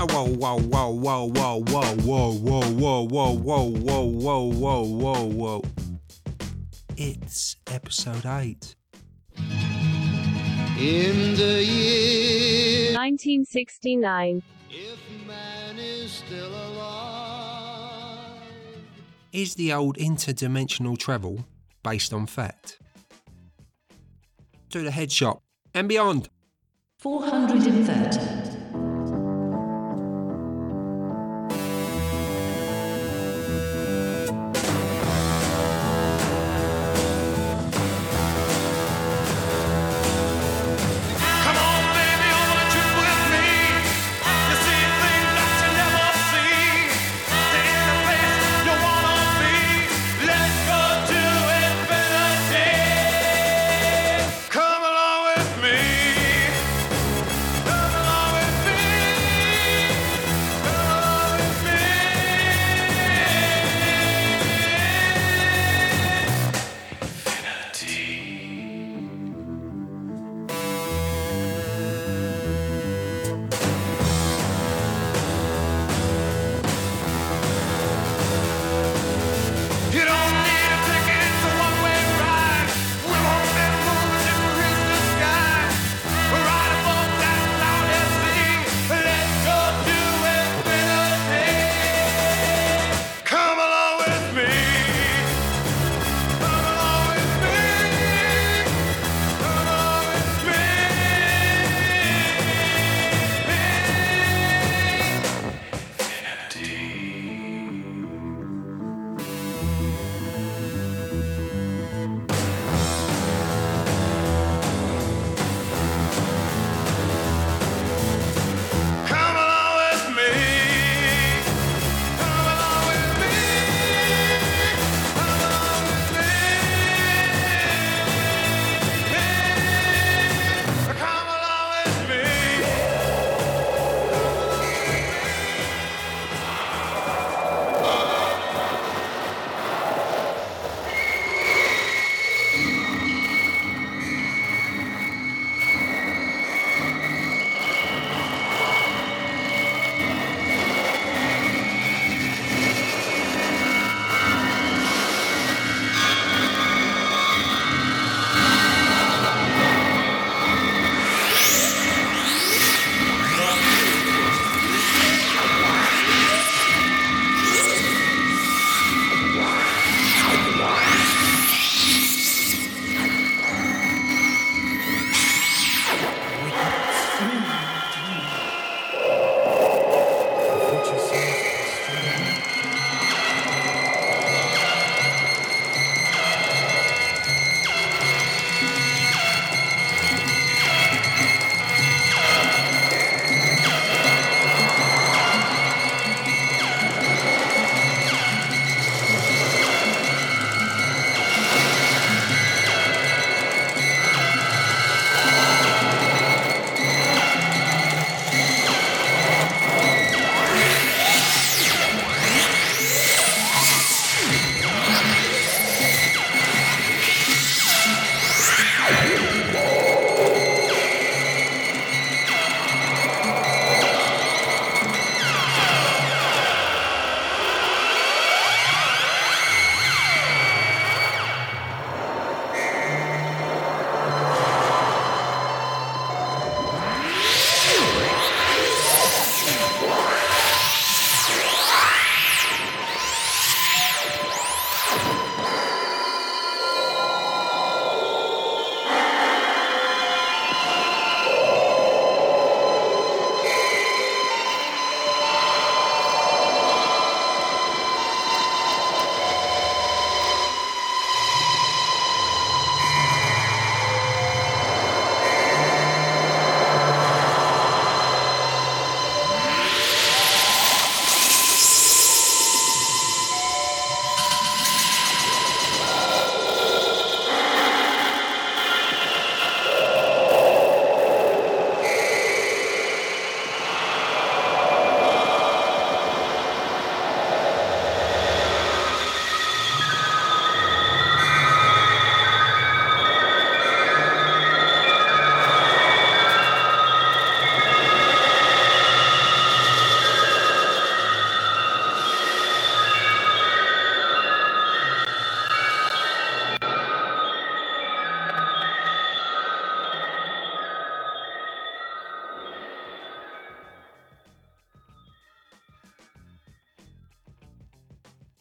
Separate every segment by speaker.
Speaker 1: Oh, whoa, whoa, whoa, whoa, whoa, whoa, whoa, whoa, whoa, whoa, whoa, whoa, whoa, whoa, whoa. It's episode 8.
Speaker 2: In the year
Speaker 3: 1969.
Speaker 2: if man is still alive.
Speaker 1: Is the old interdimensional travel based on fact? To the head shop and beyond.
Speaker 4: 430.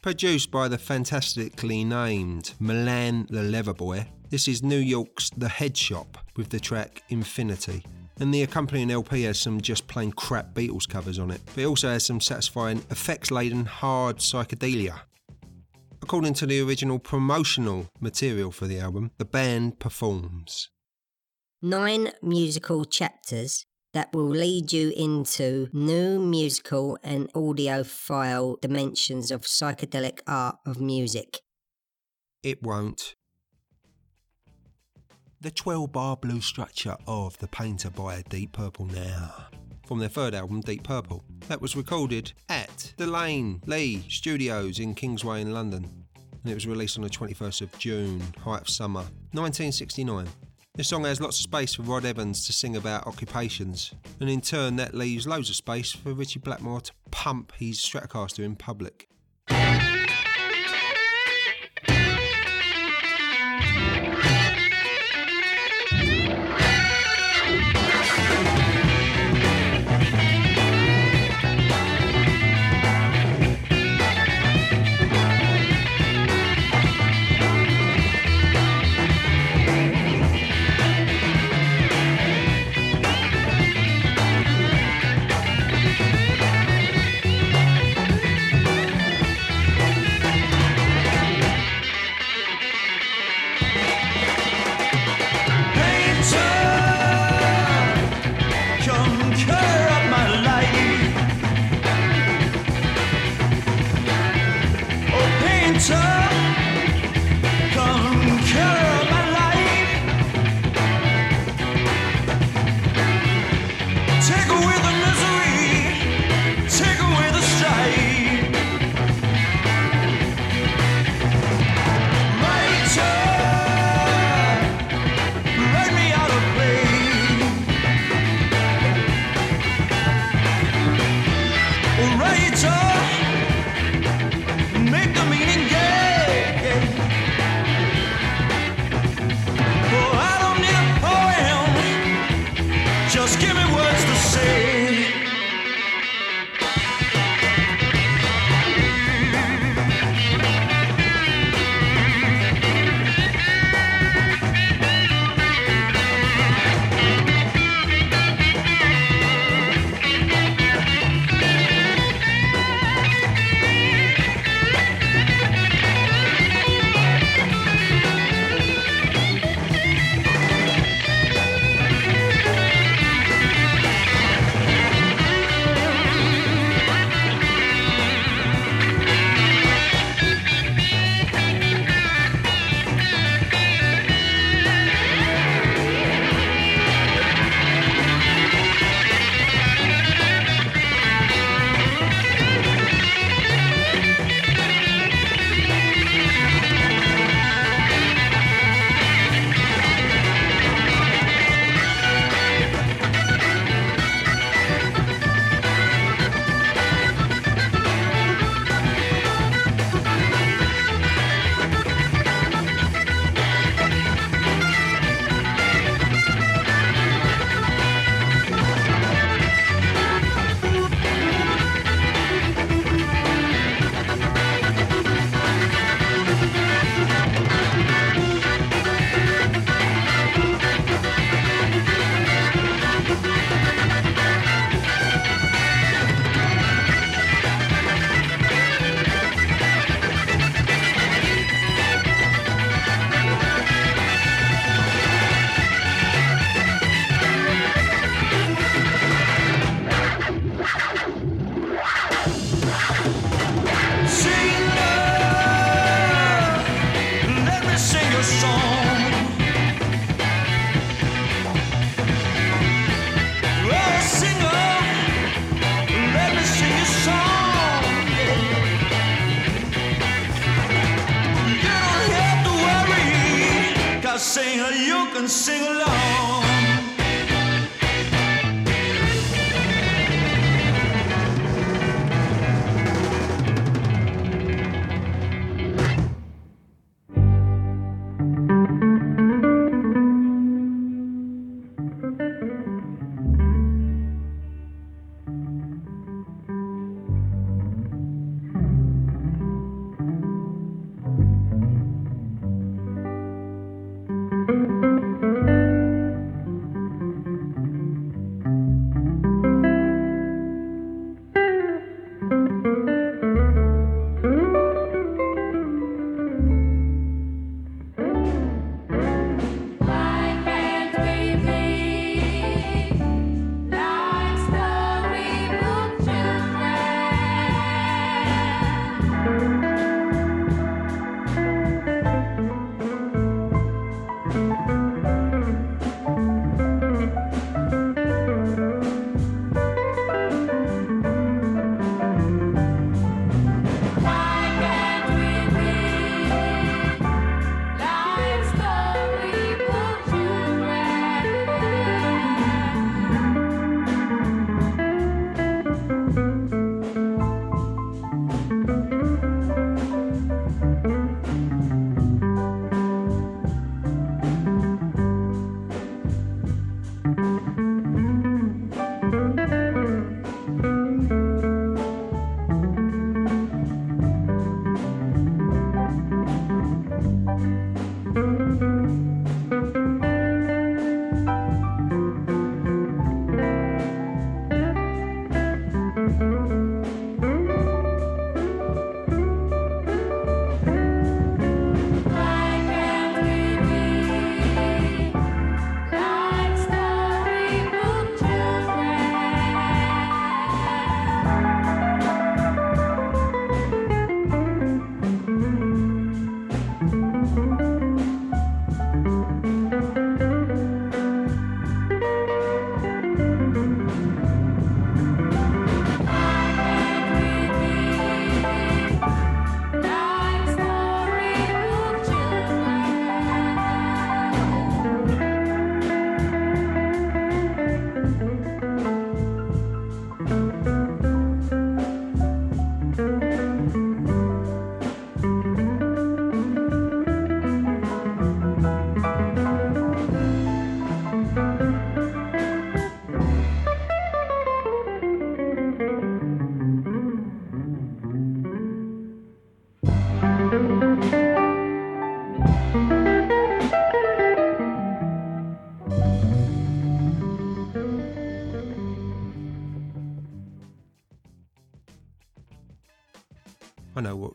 Speaker 1: Produced by the fantastically named Milan the Leather Boy, this is New York's The Head Shop with the track Infinity. And the accompanying LP has some just plain crap Beatles covers on it, but it also has some satisfying effects laden hard psychedelia. According to the original promotional material for the album, the band performs.
Speaker 5: Nine musical chapters that will lead you into new musical and audiophile dimensions of psychedelic art of music.
Speaker 1: It won't. The 12 bar blues structure of The Painter by Deep Purple now. From their third album, Deep Purple. That was recorded at the Lane Lea Studios in Kingsway in London. And it was released on the 21st of June, height of summer, 1969. This song has lots of space for Rod Evans to sing about occupations, and in turn, that leaves loads of space for Ritchie Blackmore to pump his Stratocaster in public.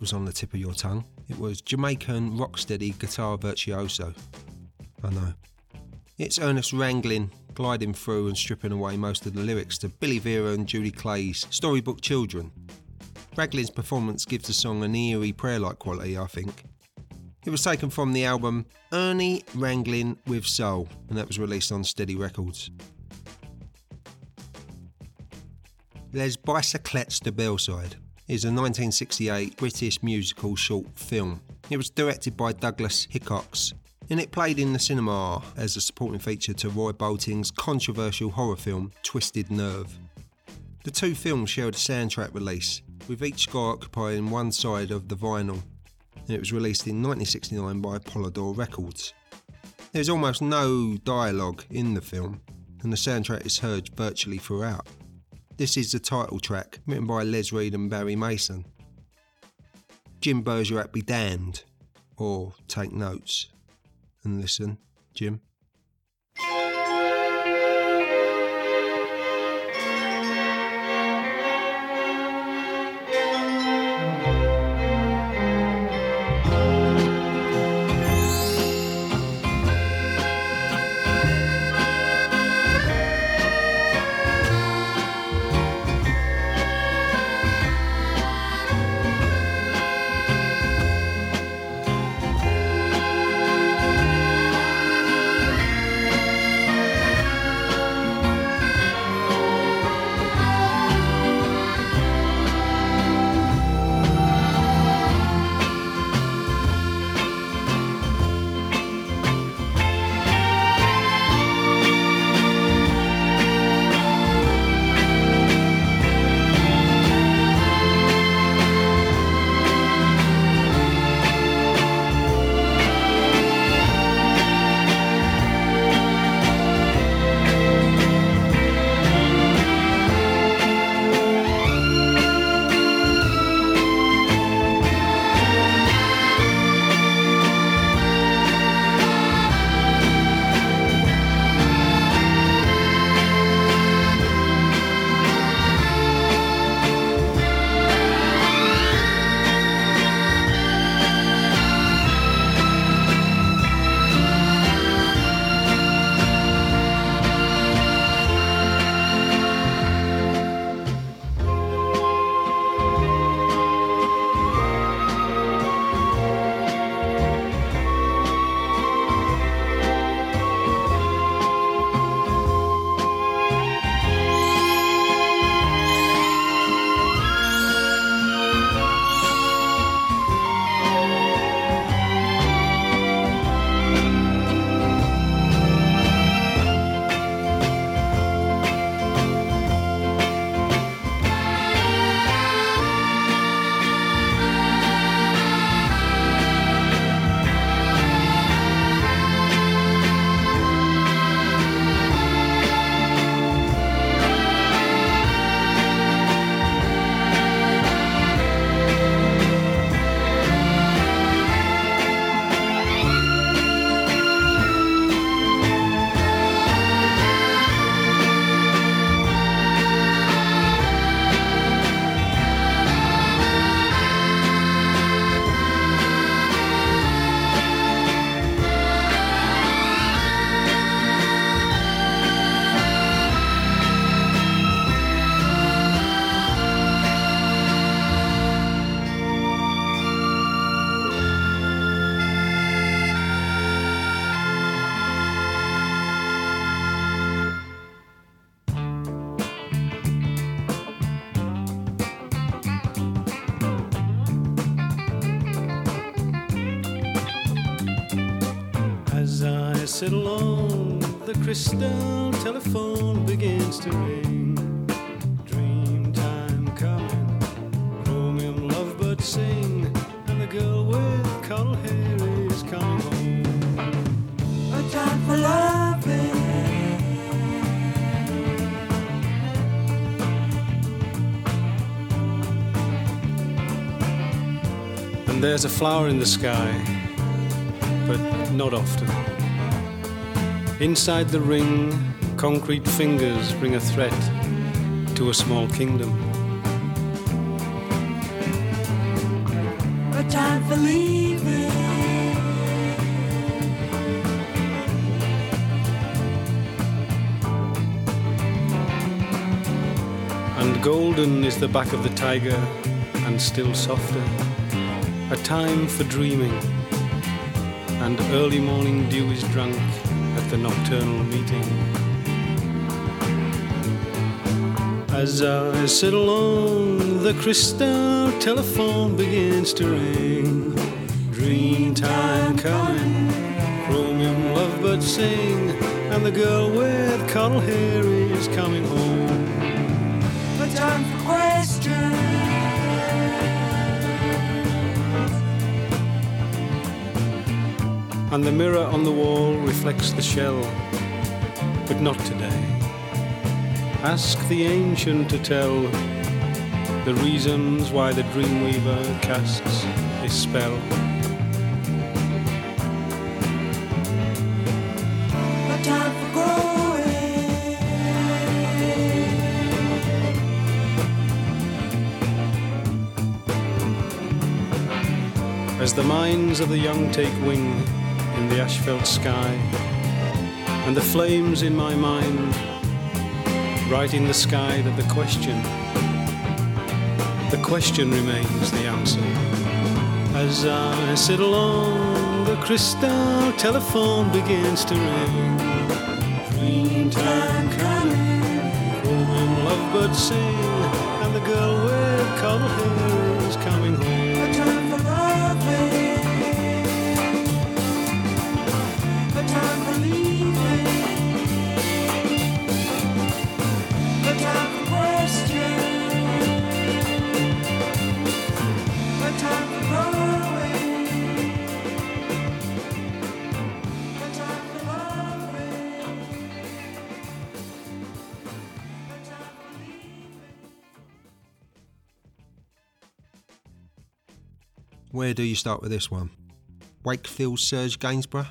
Speaker 1: Was on the tip of your tongue. It was Jamaican rocksteady guitar virtuoso. I know. It's Ernest Ranglin gliding through and stripping away most of the lyrics to Billy Vera and Judy Clay's Storybook Children. Ranglin's performance gives the song an eerie prayer like quality, I think. It was taken from the album Ernie Ranglin with Soul, and that was released on Steady Records. Les Bicyclettes de Belsize is a 1968 British musical short film. It was directed by Douglas Hickox and it played in the cinema as a supporting feature to Roy Boulting's controversial horror film Twisted Nerve. The two films shared a soundtrack release, with each score occupying one side of the vinyl, and it was released in 1969 by Polydor Records. There's almost no dialogue in the film, and the soundtrack is heard virtually throughout. This is the title track, written by Les Reed and Barry Mason. Jim Bergerac be damned, or take notes and listen, Jim.
Speaker 6: The telephone begins to ring. Dream time coming, chromium lovebirds sing, and the girl with coral hair is coming home. A time for loving. And there's a flower in the sky but not often. Inside the ring, concrete fingers bring a threat to a small kingdom. A time for leaving. And golden is the back of the tiger, and still softer. A time for dreaming, and early morning dew is drunk the nocturnal meeting. As I sit alone, the crystal telephone begins to ring. Dream time coming, chromium lovebirds sing, and the girl with coral hair is coming home. But time for questions. And the mirror on the wall reflects the shell, but not today. Ask the ancient to tell the reasons why the dreamweaver casts his spell. But time for growing. As the minds of the young take wing in the asphalt sky, and the flames in my mind write in the sky that the question, the question remains the answer. As I sit alone, the crystal telephone begins to ring. Dream time coming, chromium lovebirds sing, and the girl with coral hair is coming home.
Speaker 1: Where do you start with this one? Wakefield Serge Gainsbourg,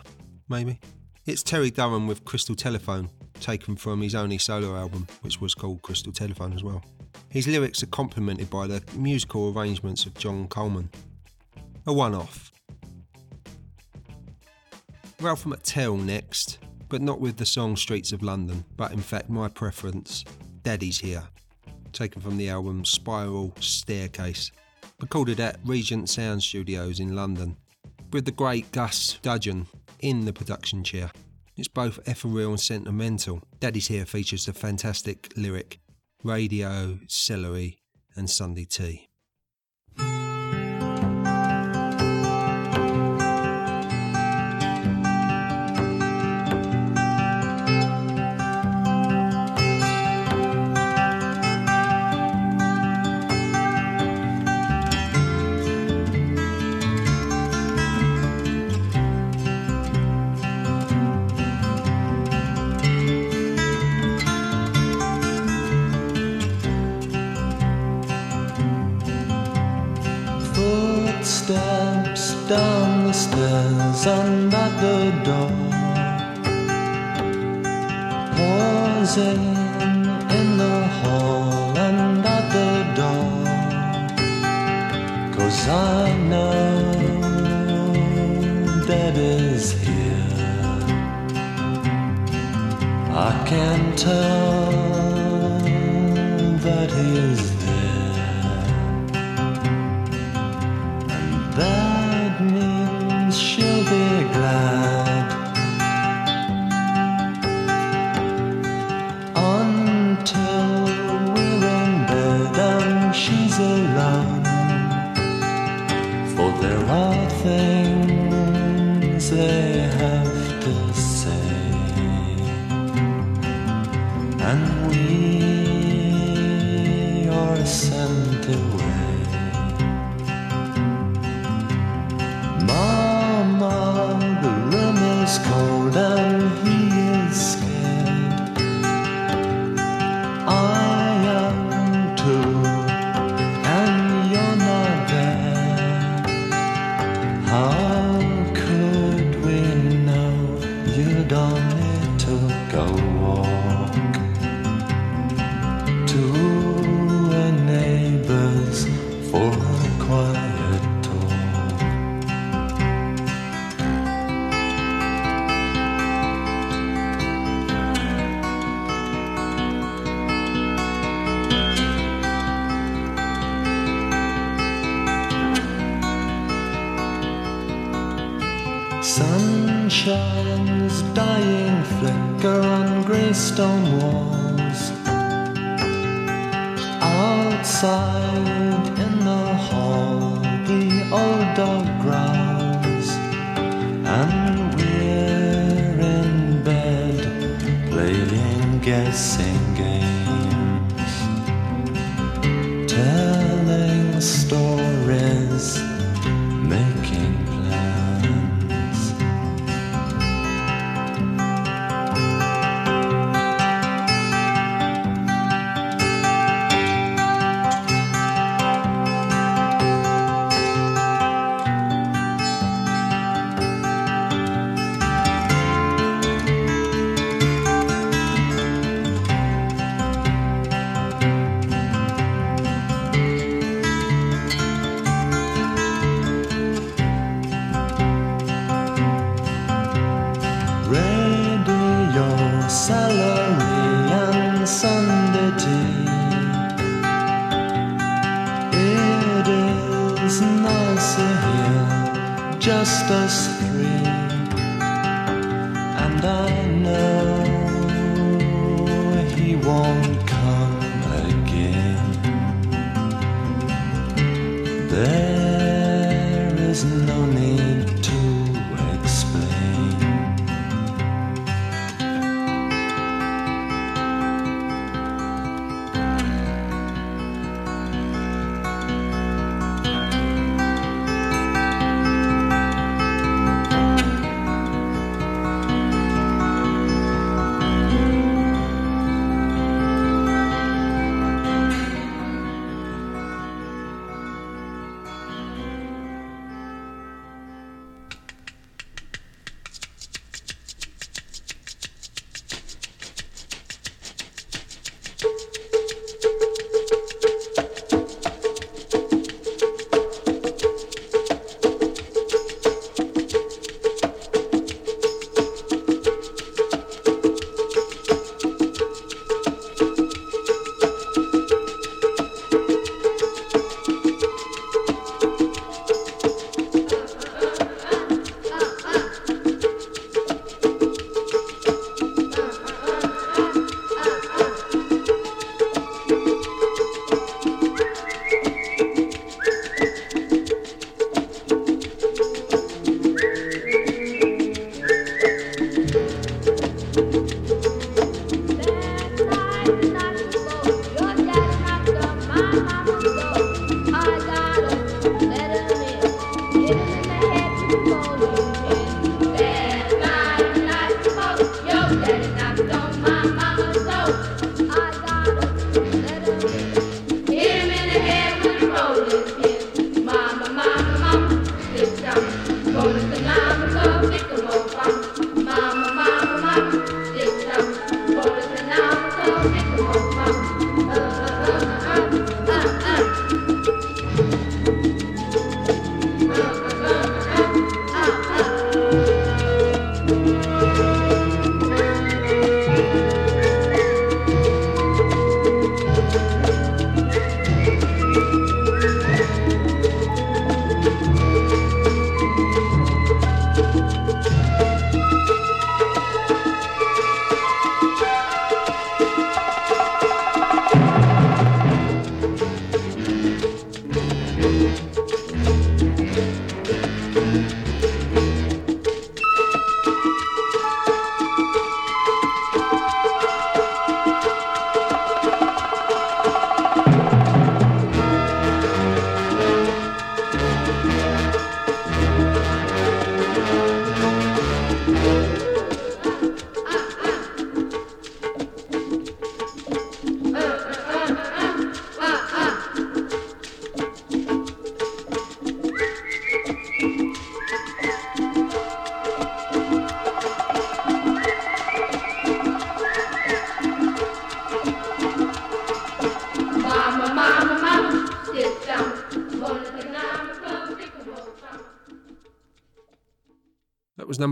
Speaker 1: maybe? It's Terry Durham with Crystal Telephone, taken from his only solo album, which was called Crystal Telephone as well. His lyrics are complemented by the musical arrangements of John Coleman. A one off. Ralph McTell next, but not with the song Streets of London, but in fact my preference, Daddy's Here, taken from the album Spiral Staircase, recorded at Regent Sound Studios in London, with the great Gus Dudgeon in the production chair. It's both ethereal and sentimental. Daddy's Here features the fantastic lyric Radio, Celery, and Sunday Tea.
Speaker 7: Pausing in the hall and at the door. Cause I know that is here. I can tell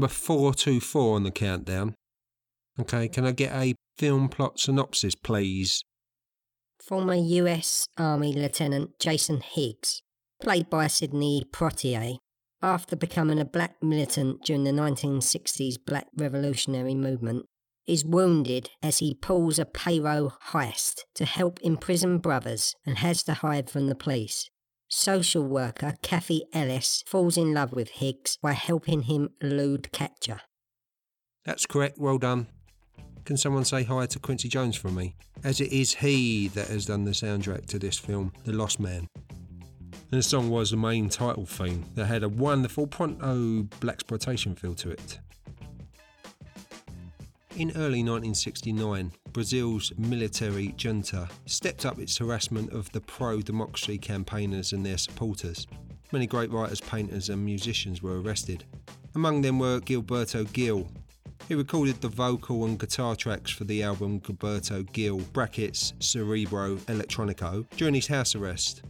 Speaker 1: Was number 424 on the countdown. Okay, can I get a film plot synopsis, please?
Speaker 5: Former US Army Lieutenant Jason Higgs, played by Sidney Poitier, After becoming a black militant during the 1960s Black Revolutionary Movement, is wounded as he pulls a payroll heist to help imprisoned brothers and has to hide from the police. Social worker Kathy Ellis falls in love with Higgs by helping him elude capture.
Speaker 1: That's correct, well done. Can someone say hi to Quincy Jones for me? As it is he that has done the soundtrack to this film, The Lost Man. And the song was the main title theme that had a wonderful pronto blaxploitation feel to it. In early 1969, Brazil's military junta stepped up its harassment of the pro democracy campaigners and their supporters. Many great writers, painters, and musicians were arrested. Among them were Gilberto Gil. He recorded the vocal and guitar tracks for the album Gilberto Gil brackets Cerebro Electronico during his house arrest.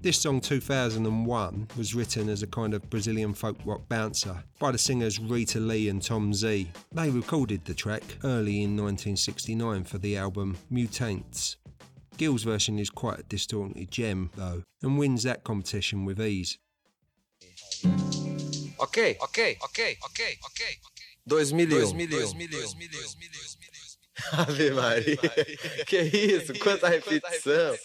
Speaker 1: This song 2001 was written as a kind of Brazilian folk rock bouncer by the singers Rita Lee and Tom Zé. They recorded the track early in 1969 for the album Mutantes. Gil's version is quite a distorted gem though and wins that competition with ease.
Speaker 8: Ok, ok, ok, ok, ok. 2001. 2001.
Speaker 2: Ave Maria. Que isso? Quanta repetição.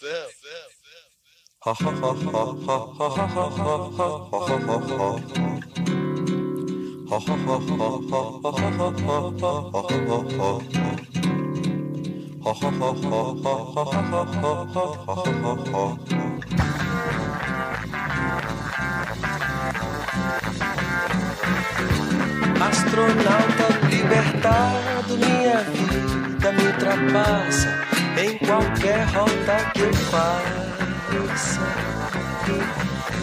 Speaker 9: Astronauta libertado, minha vida me ultrapassa em qualquer rota que eu faça.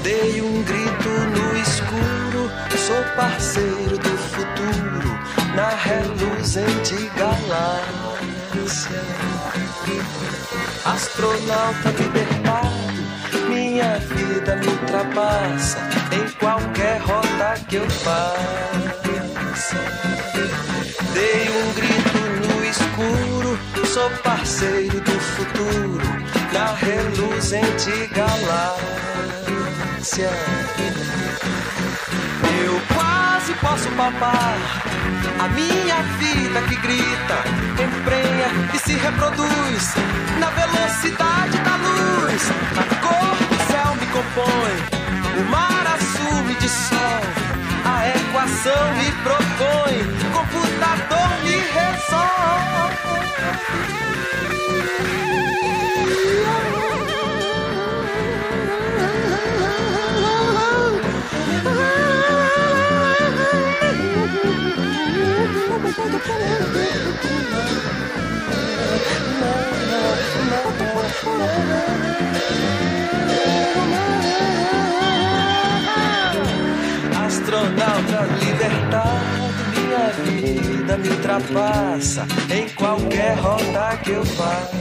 Speaker 9: Dei um grito no escuro, sou parceiro do futuro, na reluzente galáxia. Astronauta libertado, minha vida me ultrapassa em qualquer rota que eu faça. Dei um grito no escuro, sou parceiro do futuro, na reluzente galáxia. Eu quase posso papar a minha vida que grita, emprenha e se reproduz na velocidade da luz. A cor do céu me compõe, o mar azul me dissolve. A equação me propõe, computador me Astronauta vida me ultrapassa em qualquer rota que eu faça.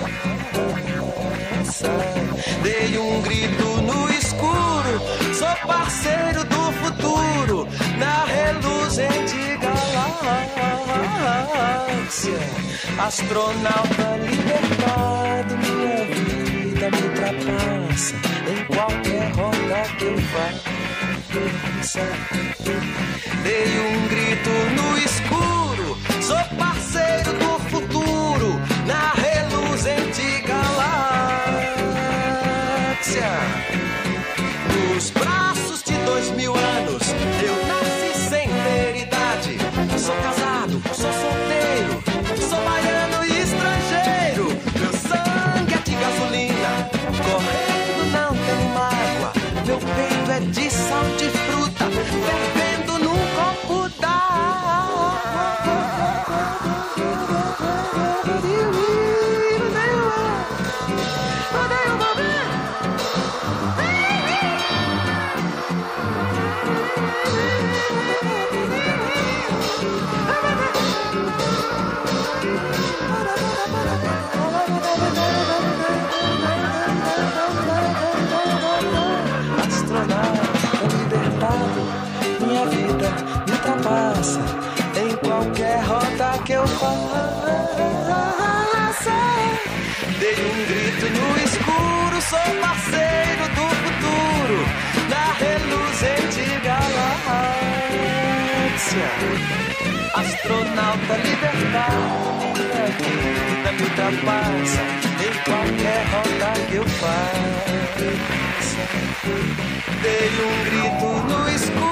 Speaker 9: Dei um grito no escuro, sou parceiro do futuro, na reluzente galáxia. Astronauta libertado, minha vida me ultrapassa em qualquer rota que eu faça. Dei um grito no escuro, sou parceiro do futuro, na reluzente galáxia. Nos braços de dois mil anos, sou parceiro do futuro na reluzente galáxia. Astronauta liberdade, na vida passa em qualquer rota que eu faça. Dei um grito no escuro.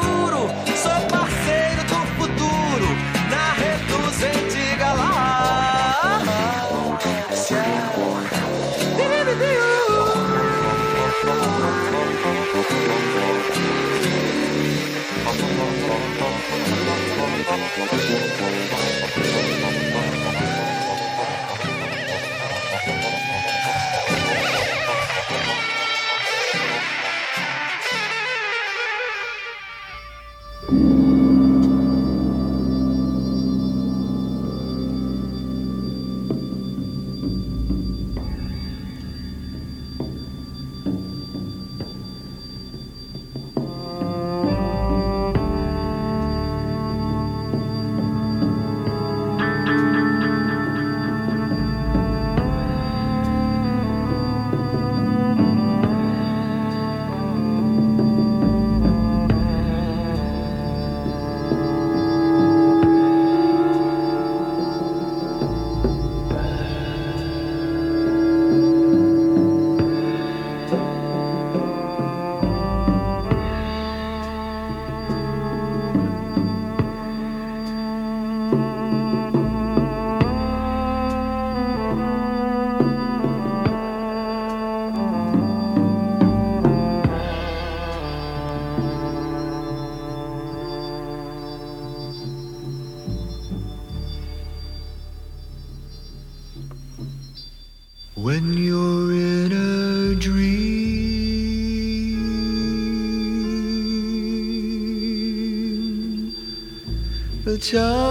Speaker 10: 家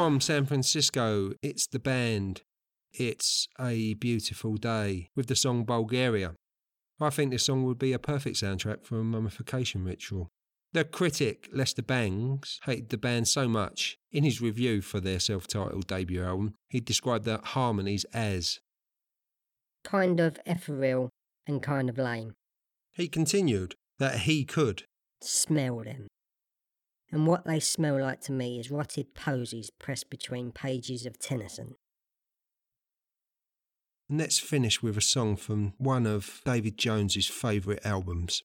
Speaker 1: From San Francisco, it's the band. It's a beautiful day with the song Bulgaria. I think this song would be a perfect soundtrack for a mummification ritual. The critic, Lester Bangs, hated the band so much, in his review for their self titled debut album, he described the harmonies as.
Speaker 5: Kind of ethereal and kind of lame.
Speaker 1: He continued that he could.
Speaker 5: Smell them. And what they smell like to me is rotted posies pressed between pages of Tennyson.
Speaker 1: And let's finish with a song from one of David Jones's favourite albums.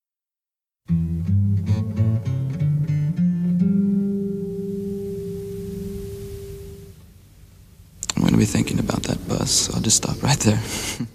Speaker 11: I'm going to be thinking about that bus, so I'll just stop right there.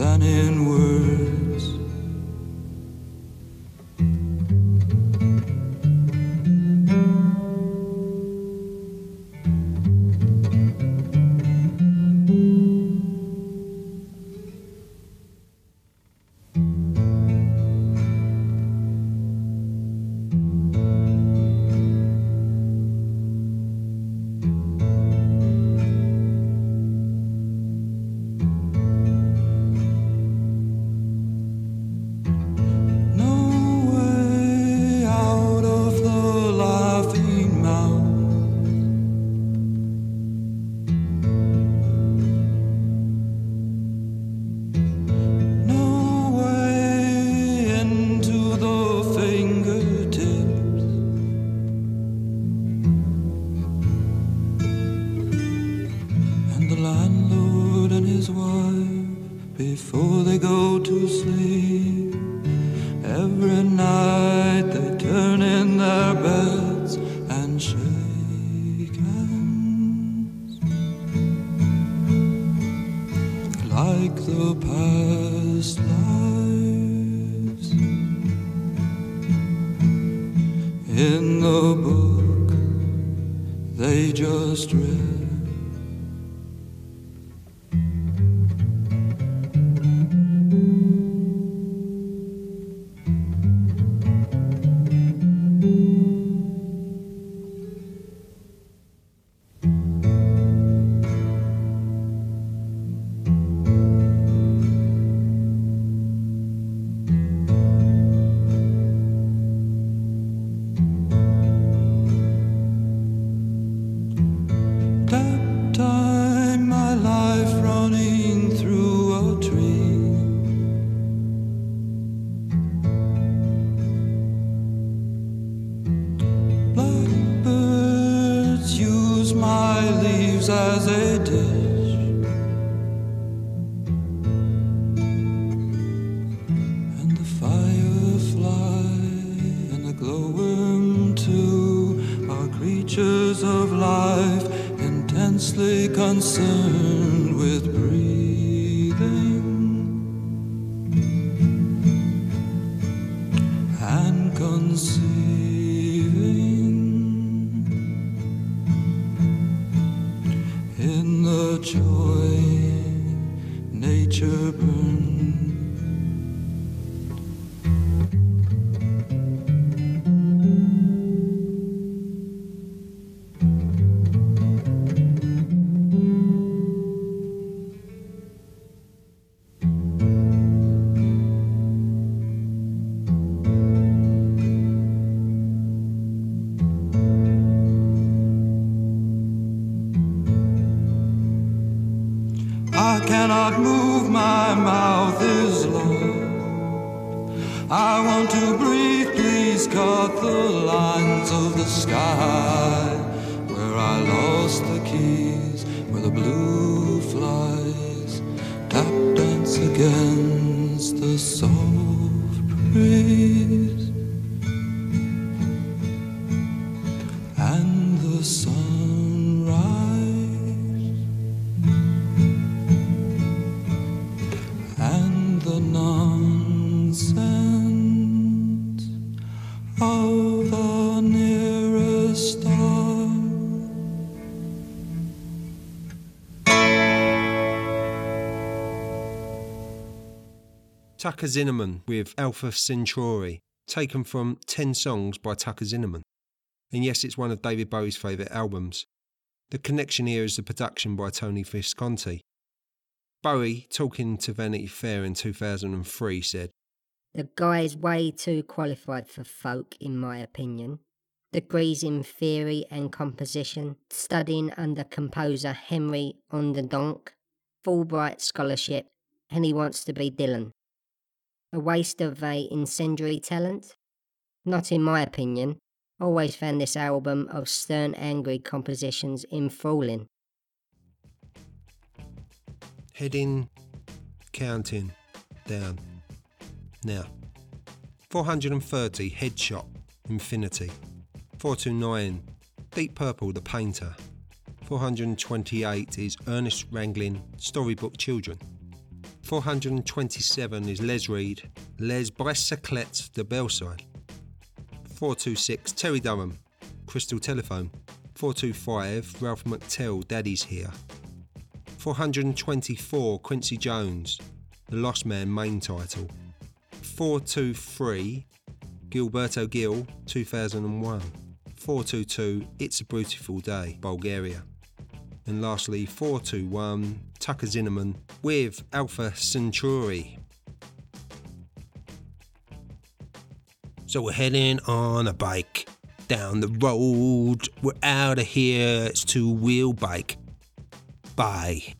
Speaker 4: than in move, my mouth is low. I want to breathe, please cut the lines of the sky where I lost the keys, where the blue flies tap dance against the soft
Speaker 1: Tucker Zimmerman with Alpha Centauri, taken from 10 songs by Tucker Zimmerman. And yes, it's one of David Bowie's favourite albums. The connection here is the production by Tony Visconti. Bowie, talking to Vanity Fair in 2003, said,
Speaker 5: The guy is way too qualified for folk, in my opinion. Degrees in theory and composition, studying under composer Henry Onderdonk, Fulbright scholarship, and he wants to be Dylan. A waste of a incendiary talent? Not in my opinion. Always found this album of stern, angry compositions enthralling.
Speaker 1: heading, counting, down. Now, 430 Head Shop, Infinity. 429 Deep Purple, The Painter. 428 is Ernest Ranglin, Storybook Children. 427 is Les Reed, Les Bicyclettes de Belsize. 426 Terry Durham, Crystal Telephone. 425 Ralph McTell, Daddy's Here. 424 Quincy Jones, The Lost Man main title. 423 Gilberto Gil, 2001. 422 It's a Beautiful Day, Bulgaria. And lastly, 421 Tucker Zimmerman with Alpha Centauri. So we're heading on a bike down the road. We're out of here. It's two wheel bike. Bye.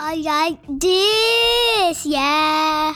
Speaker 12: I like this, yeah.